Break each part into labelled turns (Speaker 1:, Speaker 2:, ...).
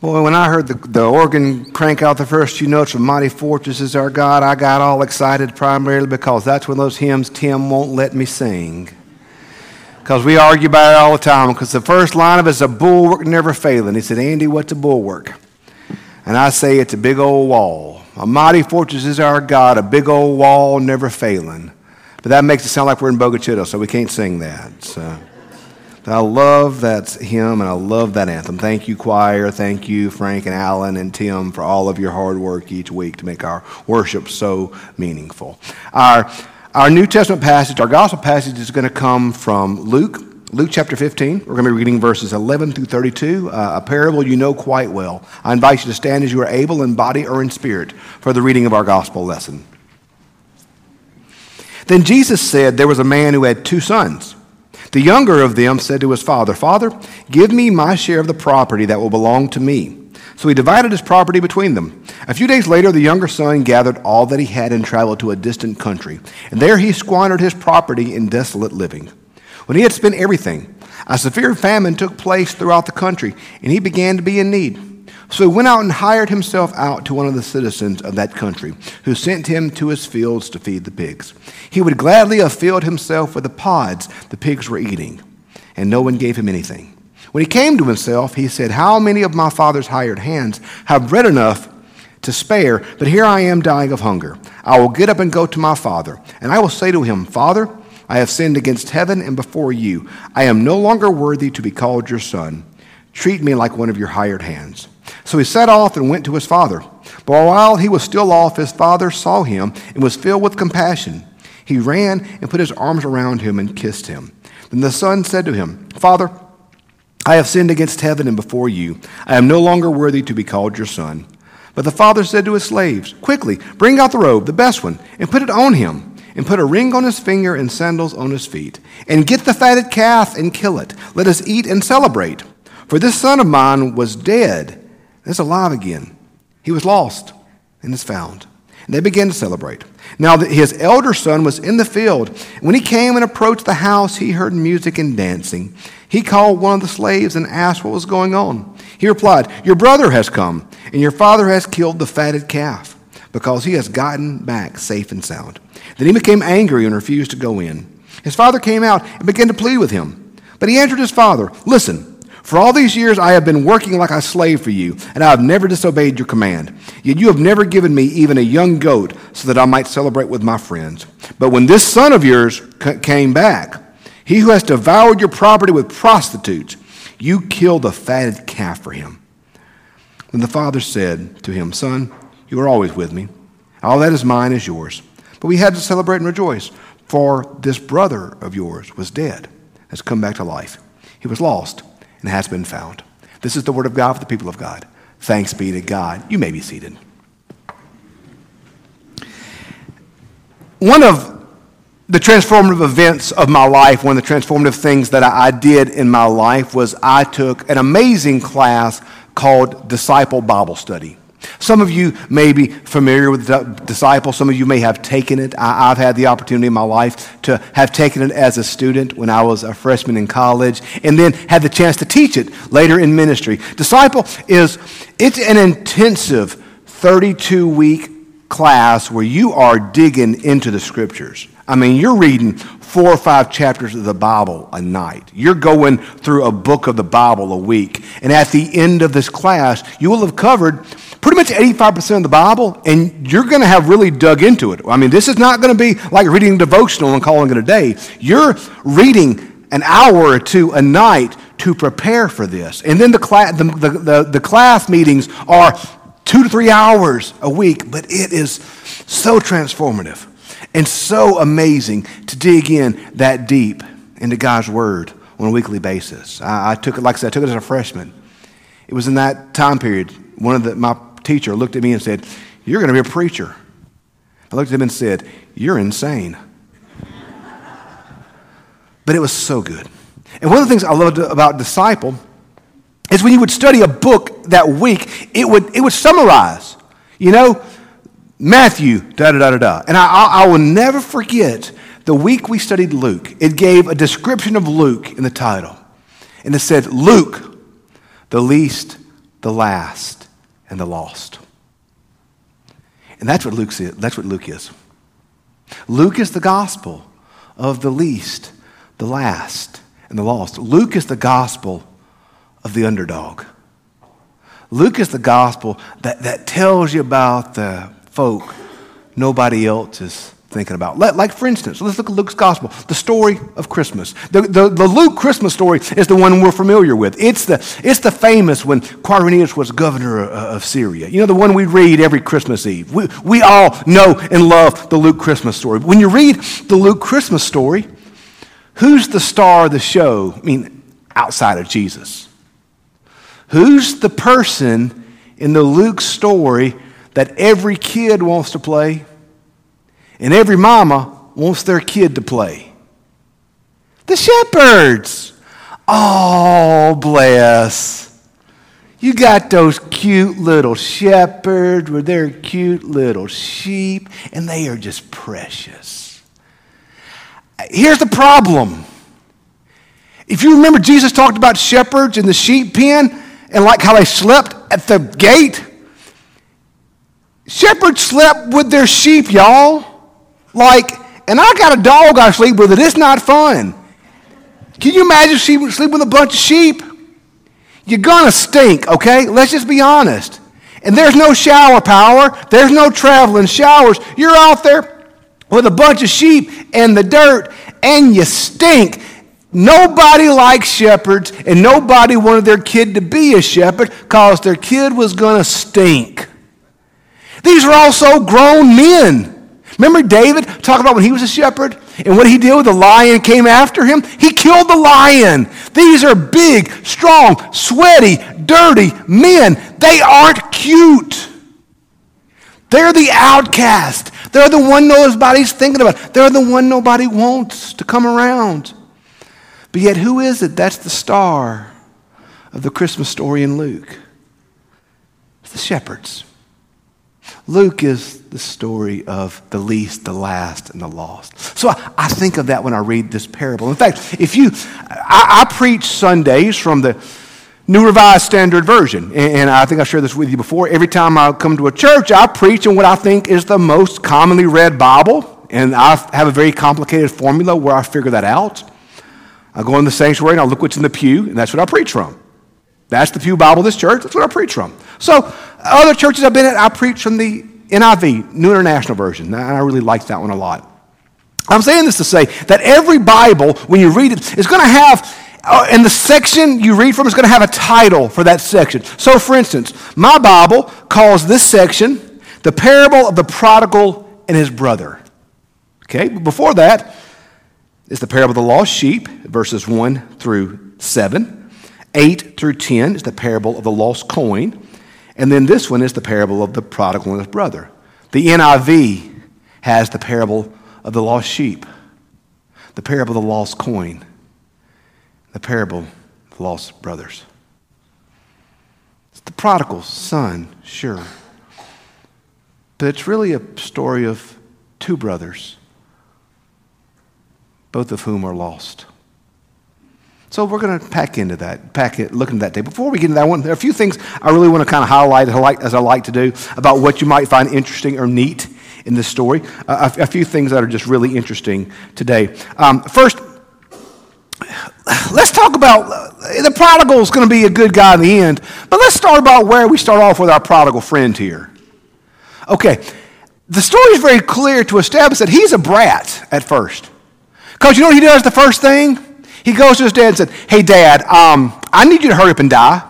Speaker 1: Boy, when I heard the, the organ crank out the first few notes of Mighty Fortress is Our God, I got all excited primarily because that's one of those hymns Tim won't let me sing. Because we argue about it all the time. Because the first line of it is a bulwark never failing. He said, Andy, what's a bulwark? And I say it's a big old wall. A mighty fortress is our God, a big old wall never failing. But that makes it sound like we're in Bogue Chitto, so we can't sing that. So. I love that hymn and I love that anthem. Thank you, choir. Thank you, Frank and Alan and Tim, for all of your hard work each week to make our worship so meaningful. Our, our New Testament passage, our gospel passage, is going to come from Luke. Luke chapter 15. We're going to be reading verses 11 through 32, uh, a parable you know quite well. I invite you to stand as you are able in body or in spirit for the reading of our gospel lesson. Then Jesus said there was a man who had two sons. The younger of them said to his father, Father, give me my share of the property that will belong to me. So he divided his property between them. A few days later, the younger son gathered all that he had and traveled to a distant country. And there he squandered his property in desolate living. When he had spent everything, a severe famine took place throughout the country, and he began to be in need. So he went out and hired himself out to one of the citizens of that country, who sent him to his fields to feed the pigs. He would gladly have filled himself with the pods the pigs were eating, and no one gave him anything. When he came to himself, he said, How many of my father's hired hands have bread enough to spare, but here I am dying of hunger? I will get up and go to my father, and I will say to him, Father, I have sinned against heaven and before you. I am no longer worthy to be called your son. Treat me like one of your hired hands. So he set off and went to his father. But while he was still off, his father saw him and was filled with compassion. He ran and put his arms around him and kissed him. Then the son said to him, Father, I have sinned against heaven and before you. I am no longer worthy to be called your son. But the father said to his slaves, Quickly, bring out the robe, the best one, and put it on him, and put a ring on his finger and sandals on his feet. And get the fatted calf and kill it. Let us eat and celebrate. For this son of mine was dead is alive again. He was lost and is found. And they began to celebrate. Now, his elder son was in the field. When he came and approached the house, he heard music and dancing. He called one of the slaves and asked what was going on. He replied, Your brother has come, and your father has killed the fatted calf, because he has gotten back safe and sound. Then he became angry and refused to go in. His father came out and began to plead with him. But he answered his father, Listen, for all these years I have been working like a slave for you, and I have never disobeyed your command. Yet you have never given me even a young goat so that I might celebrate with my friends. But when this son of yours came back, he who has devoured your property with prostitutes, you killed the fatted calf for him. Then the father said to him, Son, you are always with me. All that is mine is yours. But we had to celebrate and rejoice, for this brother of yours was dead, has come back to life. He was lost and has been found. This is the word of God for the people of God. Thanks be to God. You may be seated. One of the transformative events of my life, one of the transformative things that I did in my life was I took an amazing class called Disciple Bible Study. Some of you may be familiar with the disciple. Some of you may have taken it. I, have had the opportunity in my life to have taken it as a student when I was a freshman in college and then had the chance to teach it later in ministry. Disciple is, it's an intensive 32 week class where you are digging into the scriptures. I mean, you're reading four or five chapters of the Bible a night. You're going through a book of the Bible a week. And at the end of this class, you will have covered pretty much 85% of the Bible, and you're going to have really dug into it. I mean, this is not going to be like reading a devotional and calling it a day. You're reading an hour or two a night to prepare for this. And then the, class, the, the, the, the class meetings are two to three hours a week, but it is so transformative and so amazing to dig in that deep into God's Word on a weekly basis. I, I took it, like I said, I took it as a freshman. It was in that time period, one of the, my teacher looked at me and said, You're going to be a preacher. I looked at him and said, You're insane. but it was so good. And one of the things I loved about Disciple is when you would study a book that week, it would, it would summarize. You know, Matthew, da da da da da. And I, I will never forget the week we studied Luke. It gave a description of Luke in the title. And it said, Luke, the least the last, and the lost. And that's what, Luke's is. that's what Luke is. Luke is the gospel of the least, the last, and the lost. Luke is the gospel of the underdog. Luke is the gospel that, that tells you about the folk nobody else is thinking about. Like, for instance, let's look at Luke's gospel, the story of Christmas. The, the, the, Luke Christmas story is the one we're familiar with. It's the, it's the famous when Quirinius was governor of, of Syria. You know, the one we read every Christmas Eve. We, we all know and love the Luke Christmas story. When you read the Luke Christmas story, who's the star of the show? I mean, outside of Jesus. Who's the person in the Luke story that every kid wants to play? And every mama wants their kid to play. The shepherds. Oh, bless. You got those cute little shepherds with their cute little sheep, and they are just precious. Here's the problem. If you remember, Jesus talked about shepherds in the sheep pen and like how they slept at the gate. Shepherds slept with their sheep, y'all. Like, and I got a dog I sleep with, and it's not fun. Can you imagine sleep with a bunch of sheep? You're gonna stink, okay? Let's just be honest. And there's no shower power, there's no traveling showers. You're out there with a bunch of sheep and the dirt, and you stink. Nobody likes shepherds, and nobody wanted their kid to be a shepherd because their kid was gonna stink. These are also grown men. Remember David talking about when he was a shepherd and what he did with the lion came after him? He killed the lion. These are big, strong, sweaty, dirty men. They aren't cute. They're the outcast. They're the one nobody's thinking about. They're the one nobody wants to come around. But yet, who is it? That's the star of the Christmas story in Luke. It's the shepherds. Luke is the story of the least, the last, and the lost. So I, I think of that when I read this parable. In fact, if you, I, I preach Sundays from the New Revised Standard Version. And I think I shared this with you before. Every time I come to a church, I preach in what I think is the most commonly read Bible. And I have a very complicated formula where I figure that out. I go in the sanctuary and I look what's in the pew, and that's what I preach from. That's the Pew Bible of this church. That's what I preach from. So, other churches I've been at, I preach from the NIV, New International Version. And I really like that one a lot. I'm saying this to say that every Bible, when you read it, is going to have, uh, and the section you read from is going to have a title for that section. So, for instance, my Bible calls this section the parable of the prodigal and his brother. Okay, but before that is the parable of the lost sheep, verses 1 through 7. 8 through 10 is the parable of the lost coin. And then this one is the parable of the prodigal and his brother. The NIV has the parable of the lost sheep, the parable of the lost coin, the parable of the lost brothers. It's the prodigal son, sure. But it's really a story of two brothers, both of whom are lost. So we're going to pack into that, pack it, look into that day. Before we get into that one, there are a few things I really want to kind of highlight, as I like to do, about what you might find interesting or neat in this story. Uh, a, a, few things that are just really interesting today. Um, first, let's talk about uh, the prodigal is going to be a good guy in the end, but let's start about where we start off with our prodigal friend here. Okay, the story is very clear to establish that he's a brat at first. Because you know what he does the first thing? He goes to his dad and said, Hey, dad, um, I need you to hurry up and die.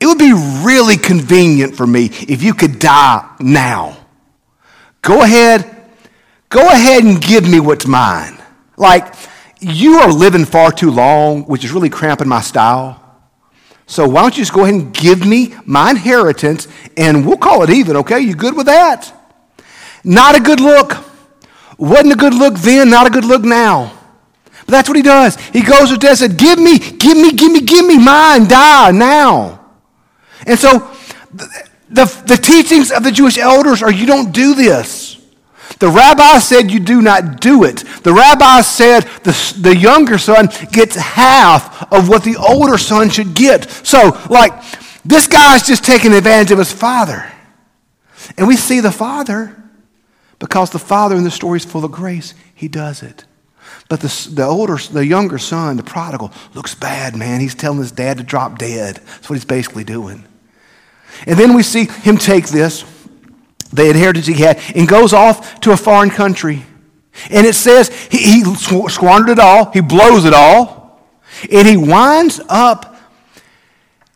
Speaker 1: It would be really convenient for me if you could die now. Go ahead, go ahead and give me what's mine. Like, you are living far too long, which is really cramping my style. So why don't you just go ahead and give me my inheritance and we'll call it even, okay? You good with that? Not a good look. Wasn't a good look then, not a good look now. That's what he does. He goes to death and said, Give me, give me, give me, give me mine, die now. And so the, the, the teachings of the Jewish elders are you don't do this. The rabbi said you do not do it. The rabbi said the, the younger son gets half of what the older son should get. So, like, This guy's just taking advantage of his father. And we see the father, because the father in the story is full of grace, he does it. But the, the older, the younger son, the prodigal, looks bad, man. He's telling his dad to drop dead. That's what he's basically doing. And then we see him take this, the inheritance he had, and goes off to a foreign country. And it says he, he squandered it all, he blows it all, and he winds up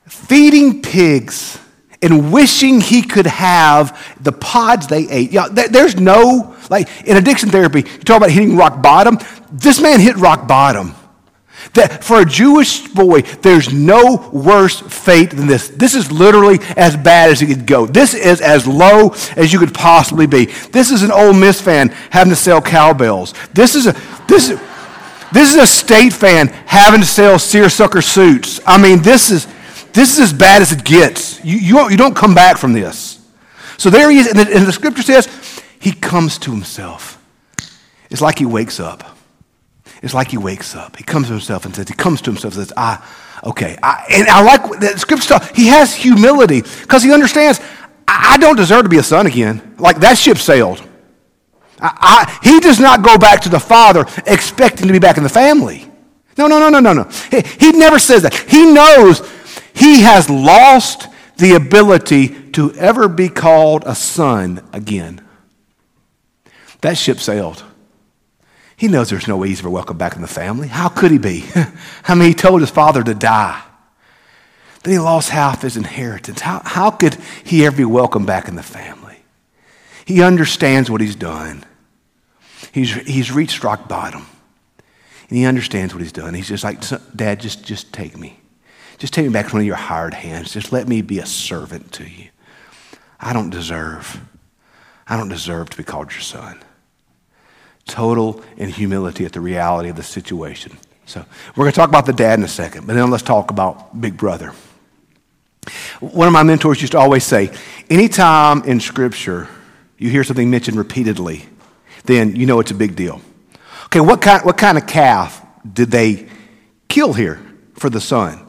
Speaker 1: feeding pigs and wishing he could have the pods they ate. Yeah, there's no, like in addiction therapy, you talk about hitting rock bottom. This man hit rock bottom. That for a Jewish boy, there's no worse fate than this. This is literally as bad as it could go. This is as low as you could possibly be. This is an Ole Miss fan having to sell cowbells. This is a this is this is a state fan having to sell seersucker suits. I mean, this is this is as bad as it gets. You, you, don't, you don't come back from this. So there he is, and the, and the scripture says he comes to himself. It's like he wakes up. It's like he wakes up. He comes to himself and says, he comes to himself and says, I, okay. I, and I like that scripture He has humility because he understands, I, I, don't deserve to be a son again. Like that ship sailed. I, he does not go back to the father expecting to be back in the family. No, no, no, no, no, no. He, he never says that. He knows he has lost the ability to ever be called a son again. That ship sailed. He knows there's no way he's ever welcome back in the family. How could he be? I mean, he told his father to die. Then he lost half his inheritance. How, how could he ever be welcome back in the family? He understands what he's done. He's, he's reached rock bottom. And he understands what he's done. He's just like, Dad, just, just take me. Just take me back to one of your hired hands. Just let me be a servant to you. I don't deserve. I don't deserve to be called your son. Total in humility at the reality of the situation. So we're going to talk about the dad in a second, but then let's talk about big brother. One of my mentors used to always say, anytime in Scripture you hear something mentioned repeatedly, then you know it's a big deal. Okay, what kind, what kind of calf did they kill here for the son?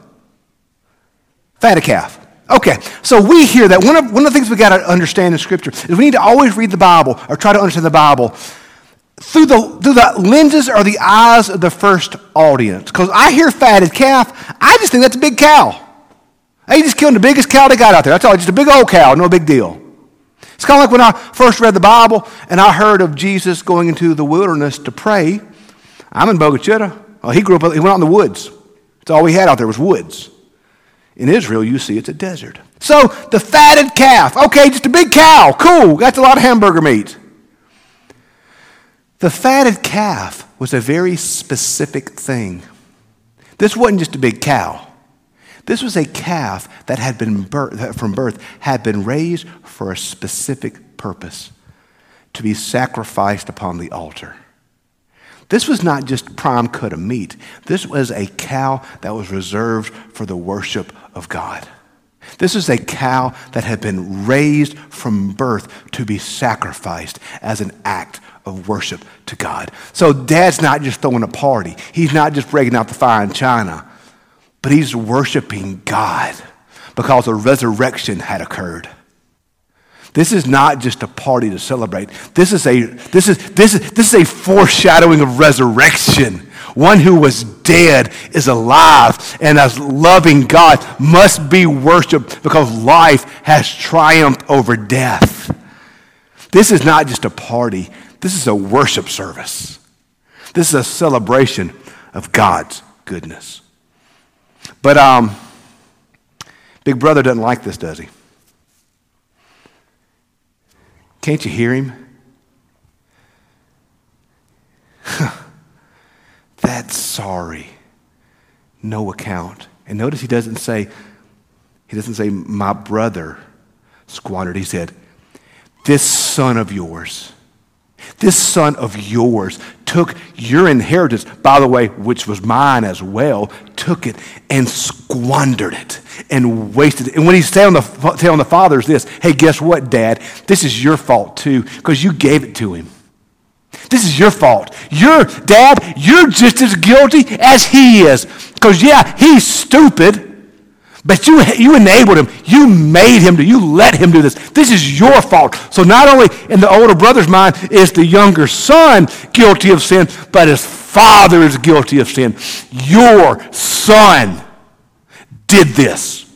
Speaker 1: Fatted calf. Okay, so we hear that. One of, one of the things we got to understand in Scripture is we need to always read the Bible or try to understand the Bible through the, through the lenses or the eyes of the first audience. Because I hear fatted calf, I just think that's a big cow. They just killed the biggest cow they got out there. That's all, just a big old cow, no big deal. It's kind of like when I first read the Bible and I heard of Jesus going into the wilderness to pray. I'm in Bogue Chitto. Well, he grew up, he went out in the woods. That's all we had out there was woods. In Israel, you see it's a desert. So the fatted calf, okay, just a big cow, cool, that's a lot of hamburger meat. The fatted calf was a very specific thing. This wasn't just a big cow. This was a calf that had been birth, from birth had been raised for a specific purpose to be sacrificed upon the altar. This was not just prime cut of meat. This was a cow that was reserved for the worship of God. This is a cow that had been raised from birth to be sacrificed as an act of worship to God. So dad's not just throwing a party. He's not just breaking out the fire in China, but he's worshiping God because a resurrection had occurred. This is not just a party to celebrate. This is a, this is, this is, this is a foreshadowing of resurrection. One who was dead is alive, and as loving God must be worshiped because life has triumphed over death. This is not just a party, this is a worship service. This is a celebration of God's goodness. But um, Big Brother doesn't like this, does he? Can't you hear him? That's sorry. No account. And notice he doesn't say, he doesn't say, my brother squandered. He said, this son of yours, this son of yours took your inheritance, by the way, which was mine as well, took it and squandered it and wasted it. And when he's telling the, telling the fathers this, hey, guess what, Dad? This is your fault too, because you gave it to him. This is your fault. Your dad, you're just as guilty as he is. Because, yeah, he's stupid, But you, you enabled him. You made him do. You let him do this. This is your fault. So not only in the older brother's mind is the younger son guilty of sin, but his father is guilty of sin. Your son did this.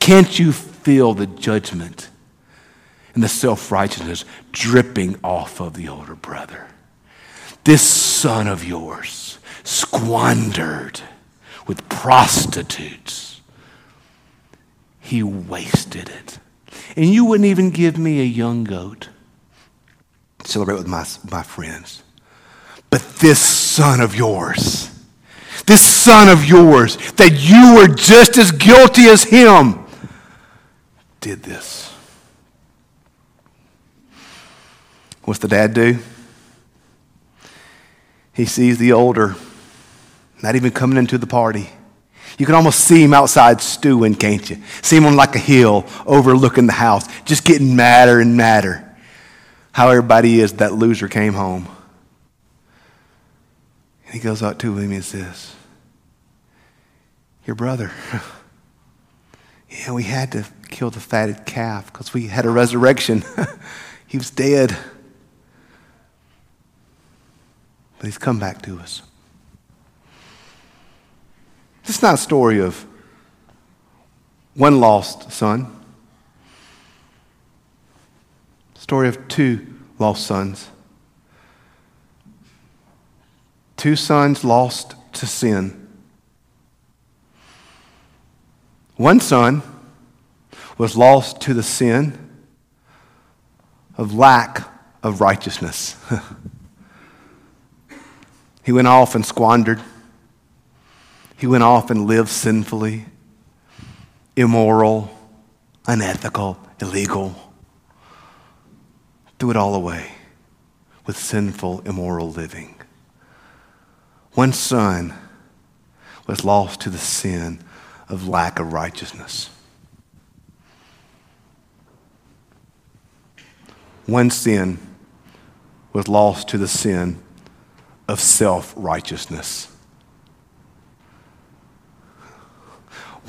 Speaker 1: Can't you feel the judgment and the self righteousness dripping off of the older brother? This son of yours squandered with prostitutes. He wasted it. And you wouldn't even give me a young goat celebrate with my, my friends. But this son of yours, this son of yours, that you were just as guilty as him, did this. What's the dad do? He sees the older not even coming into the party. You can almost see him outside stewing, can't you? See him on like a hill overlooking the house, just getting madder and madder. How everybody is, that loser came home. And he goes out to him and says, Your brother. yeah, we had to kill the fatted calf because we had a resurrection. he was dead. But he's come back to us. Is not a story of one lost son. Story of two lost sons. Two sons lost to sin. One son was lost to the sin of lack of righteousness. he went off and squandered. He went off and lived sinfully, immoral, unethical, illegal. Threw it all away with sinful, immoral living. One son was lost to the sin of lack of righteousness. One sin was lost to the sin of self righteousness.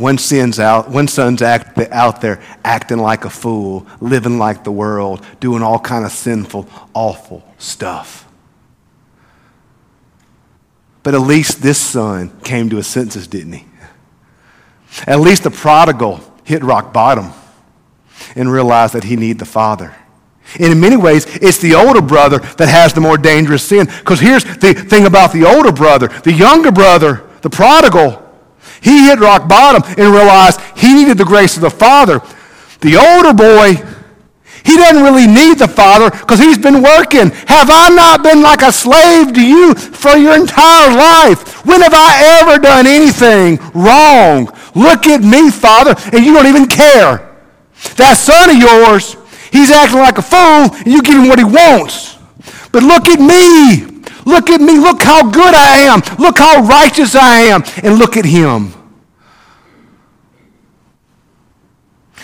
Speaker 1: One, sin's out, one son's act, out there acting like a fool, living like the world, doing all kind of sinful, awful stuff. But at least this son came to his senses, didn't he? At least the prodigal hit rock bottom and realized that he needed the father. And in many ways, it's the older brother that has the more dangerous sin. Because here's the thing about the older brother the younger brother, the prodigal, he hit rock bottom and realized he needed the grace of the Father. The older boy, he doesn't really need the Father because he's been working. Have I not been like a slave to you for your entire life? When have I ever done anything wrong? Look at me, Father, and you don't even care. That son of yours, he's acting like a fool, and you give him what he wants. But look at me. Look at me. Look how good I am. Look how righteous I am. And look at him.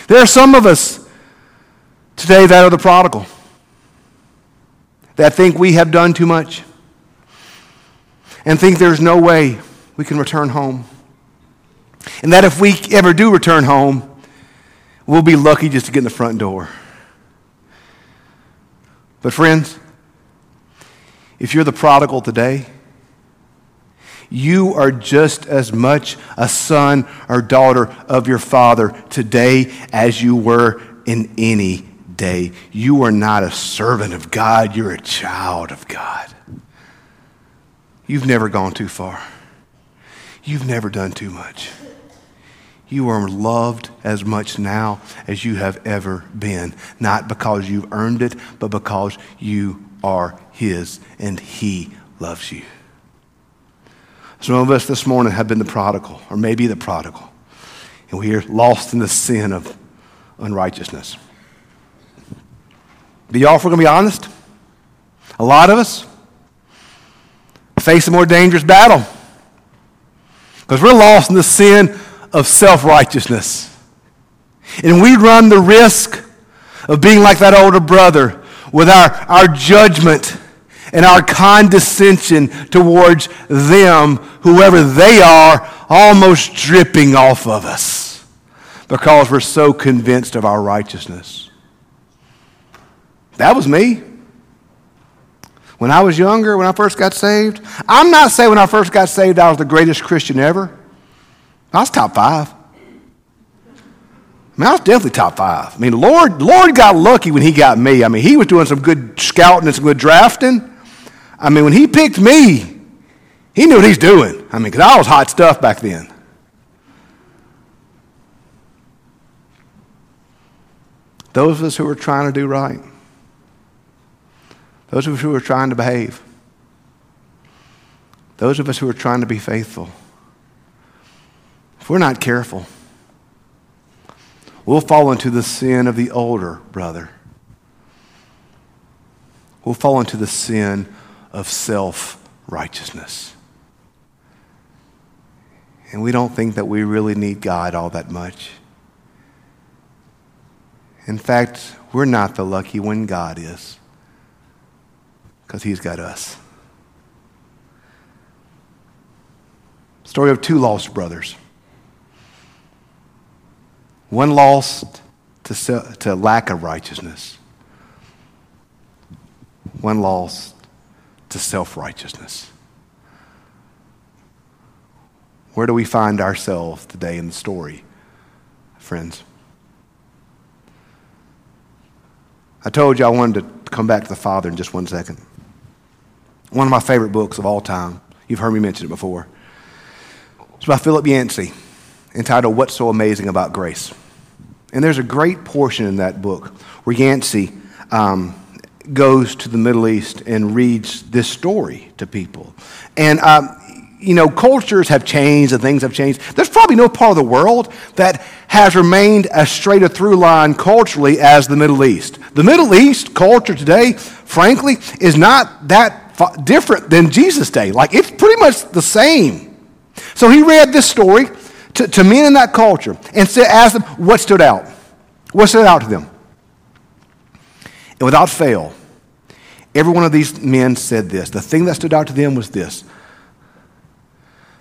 Speaker 1: There are some of us today that are the prodigal, that think we have done too much, and think there's no way we can return home. And that if we ever do return home, we'll be lucky just to get in the front door. But, friends, if you're the prodigal today, you are just as much a son or daughter of your father today as you were in any day. You are not a servant of God, you're a child of God. You've never gone too far, you've never done too much. You are loved as much now as you have ever been, not because you've earned it, but because you are his, and He loves you. Some of us this morning have been the prodigal, or maybe the prodigal, and we are lost in the sin of unrighteousness. But y'all, if we're going to be honest, a lot of us face a more dangerous battle because we're lost in the sin of self righteousness. And we run the risk of being like that older brother with our, our judgment and our condescension towards them, whoever they are, almost dripping off of us. because we're so convinced of our righteousness. That was me. When I was younger, when I first got saved, I'm not saying when I first got saved I was the greatest Christian ever. I was top five. I mean, I was definitely top five. I mean, Lord, Lord got lucky when he got me. I mean, he was doing some good scouting and some good drafting. I mean, when he picked me, he knew what he's doing. I mean, because I was hot stuff back then. Those of us who are trying to do right, those of us who are trying to behave, those of us who are trying to be faithful, if we're not careful, we'll fall into the sin of the older brother. We'll fall into the sin of self righteousness. And we don't think that we really need God all that much. In fact, we're not the lucky one, God is, because He's got us. Story of two lost brothers. One lost to, to lack of righteousness, one lost to self righteousness. Where do we find ourselves today in the story, friends? I told you I wanted to come back to the Father in just one second. One of my favorite books of all time. You've heard me mention it before. It's by Philip Yancey, entitled What's So Amazing About Grace. And there's a great portion in that book where Yancey um, goes to the Middle East and reads this story to people. And, um, you know, cultures have changed and things have changed. There's probably no part of the world that has remained as straight a through line culturally as the Middle East. The Middle East culture today, frankly, is not that different than Jesus' day. Like, it's pretty much the same. So he read this story to, to men in that culture and said, asked them what stood out. What stood out to them? And without fail, every one of these men said this. The thing that stood out to them was this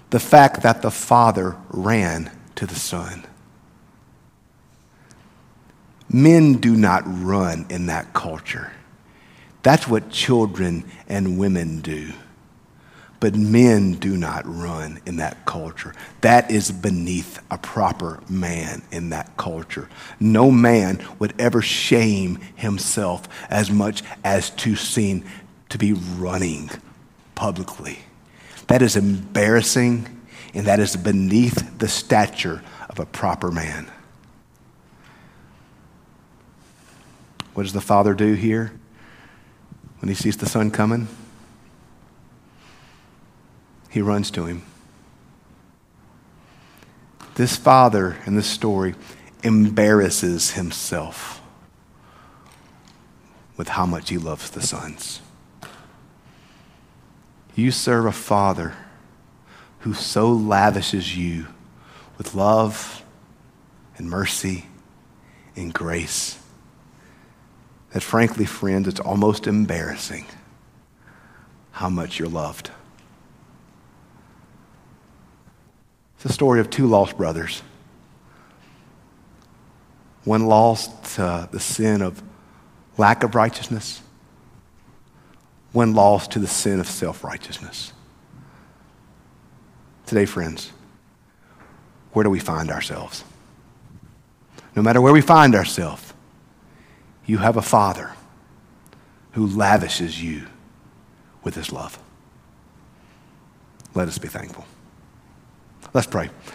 Speaker 1: the fact that the Father ran to the Son. Men do not run in that culture. That's what children and women do. But men do not run in that culture. That is beneath a proper man in that culture. No man would ever shame himself as much as to seem to be running publicly. That is embarrassing and that is beneath the stature of a proper man. What does the father do here when he sees the son coming? He runs to him. This father in this story embarrasses himself with how much he loves the sons. You serve a father who so lavishes you with love and mercy and grace that, frankly, friends, it's almost embarrassing how much you're loved. It's a story of two lost brothers. One lost to the sin of lack of righteousness, one lost to the sin of self righteousness. Today, friends, where do we find ourselves? No matter where we find ourselves, you have a Father who lavishes you with his love. Let us be thankful. Let's pray.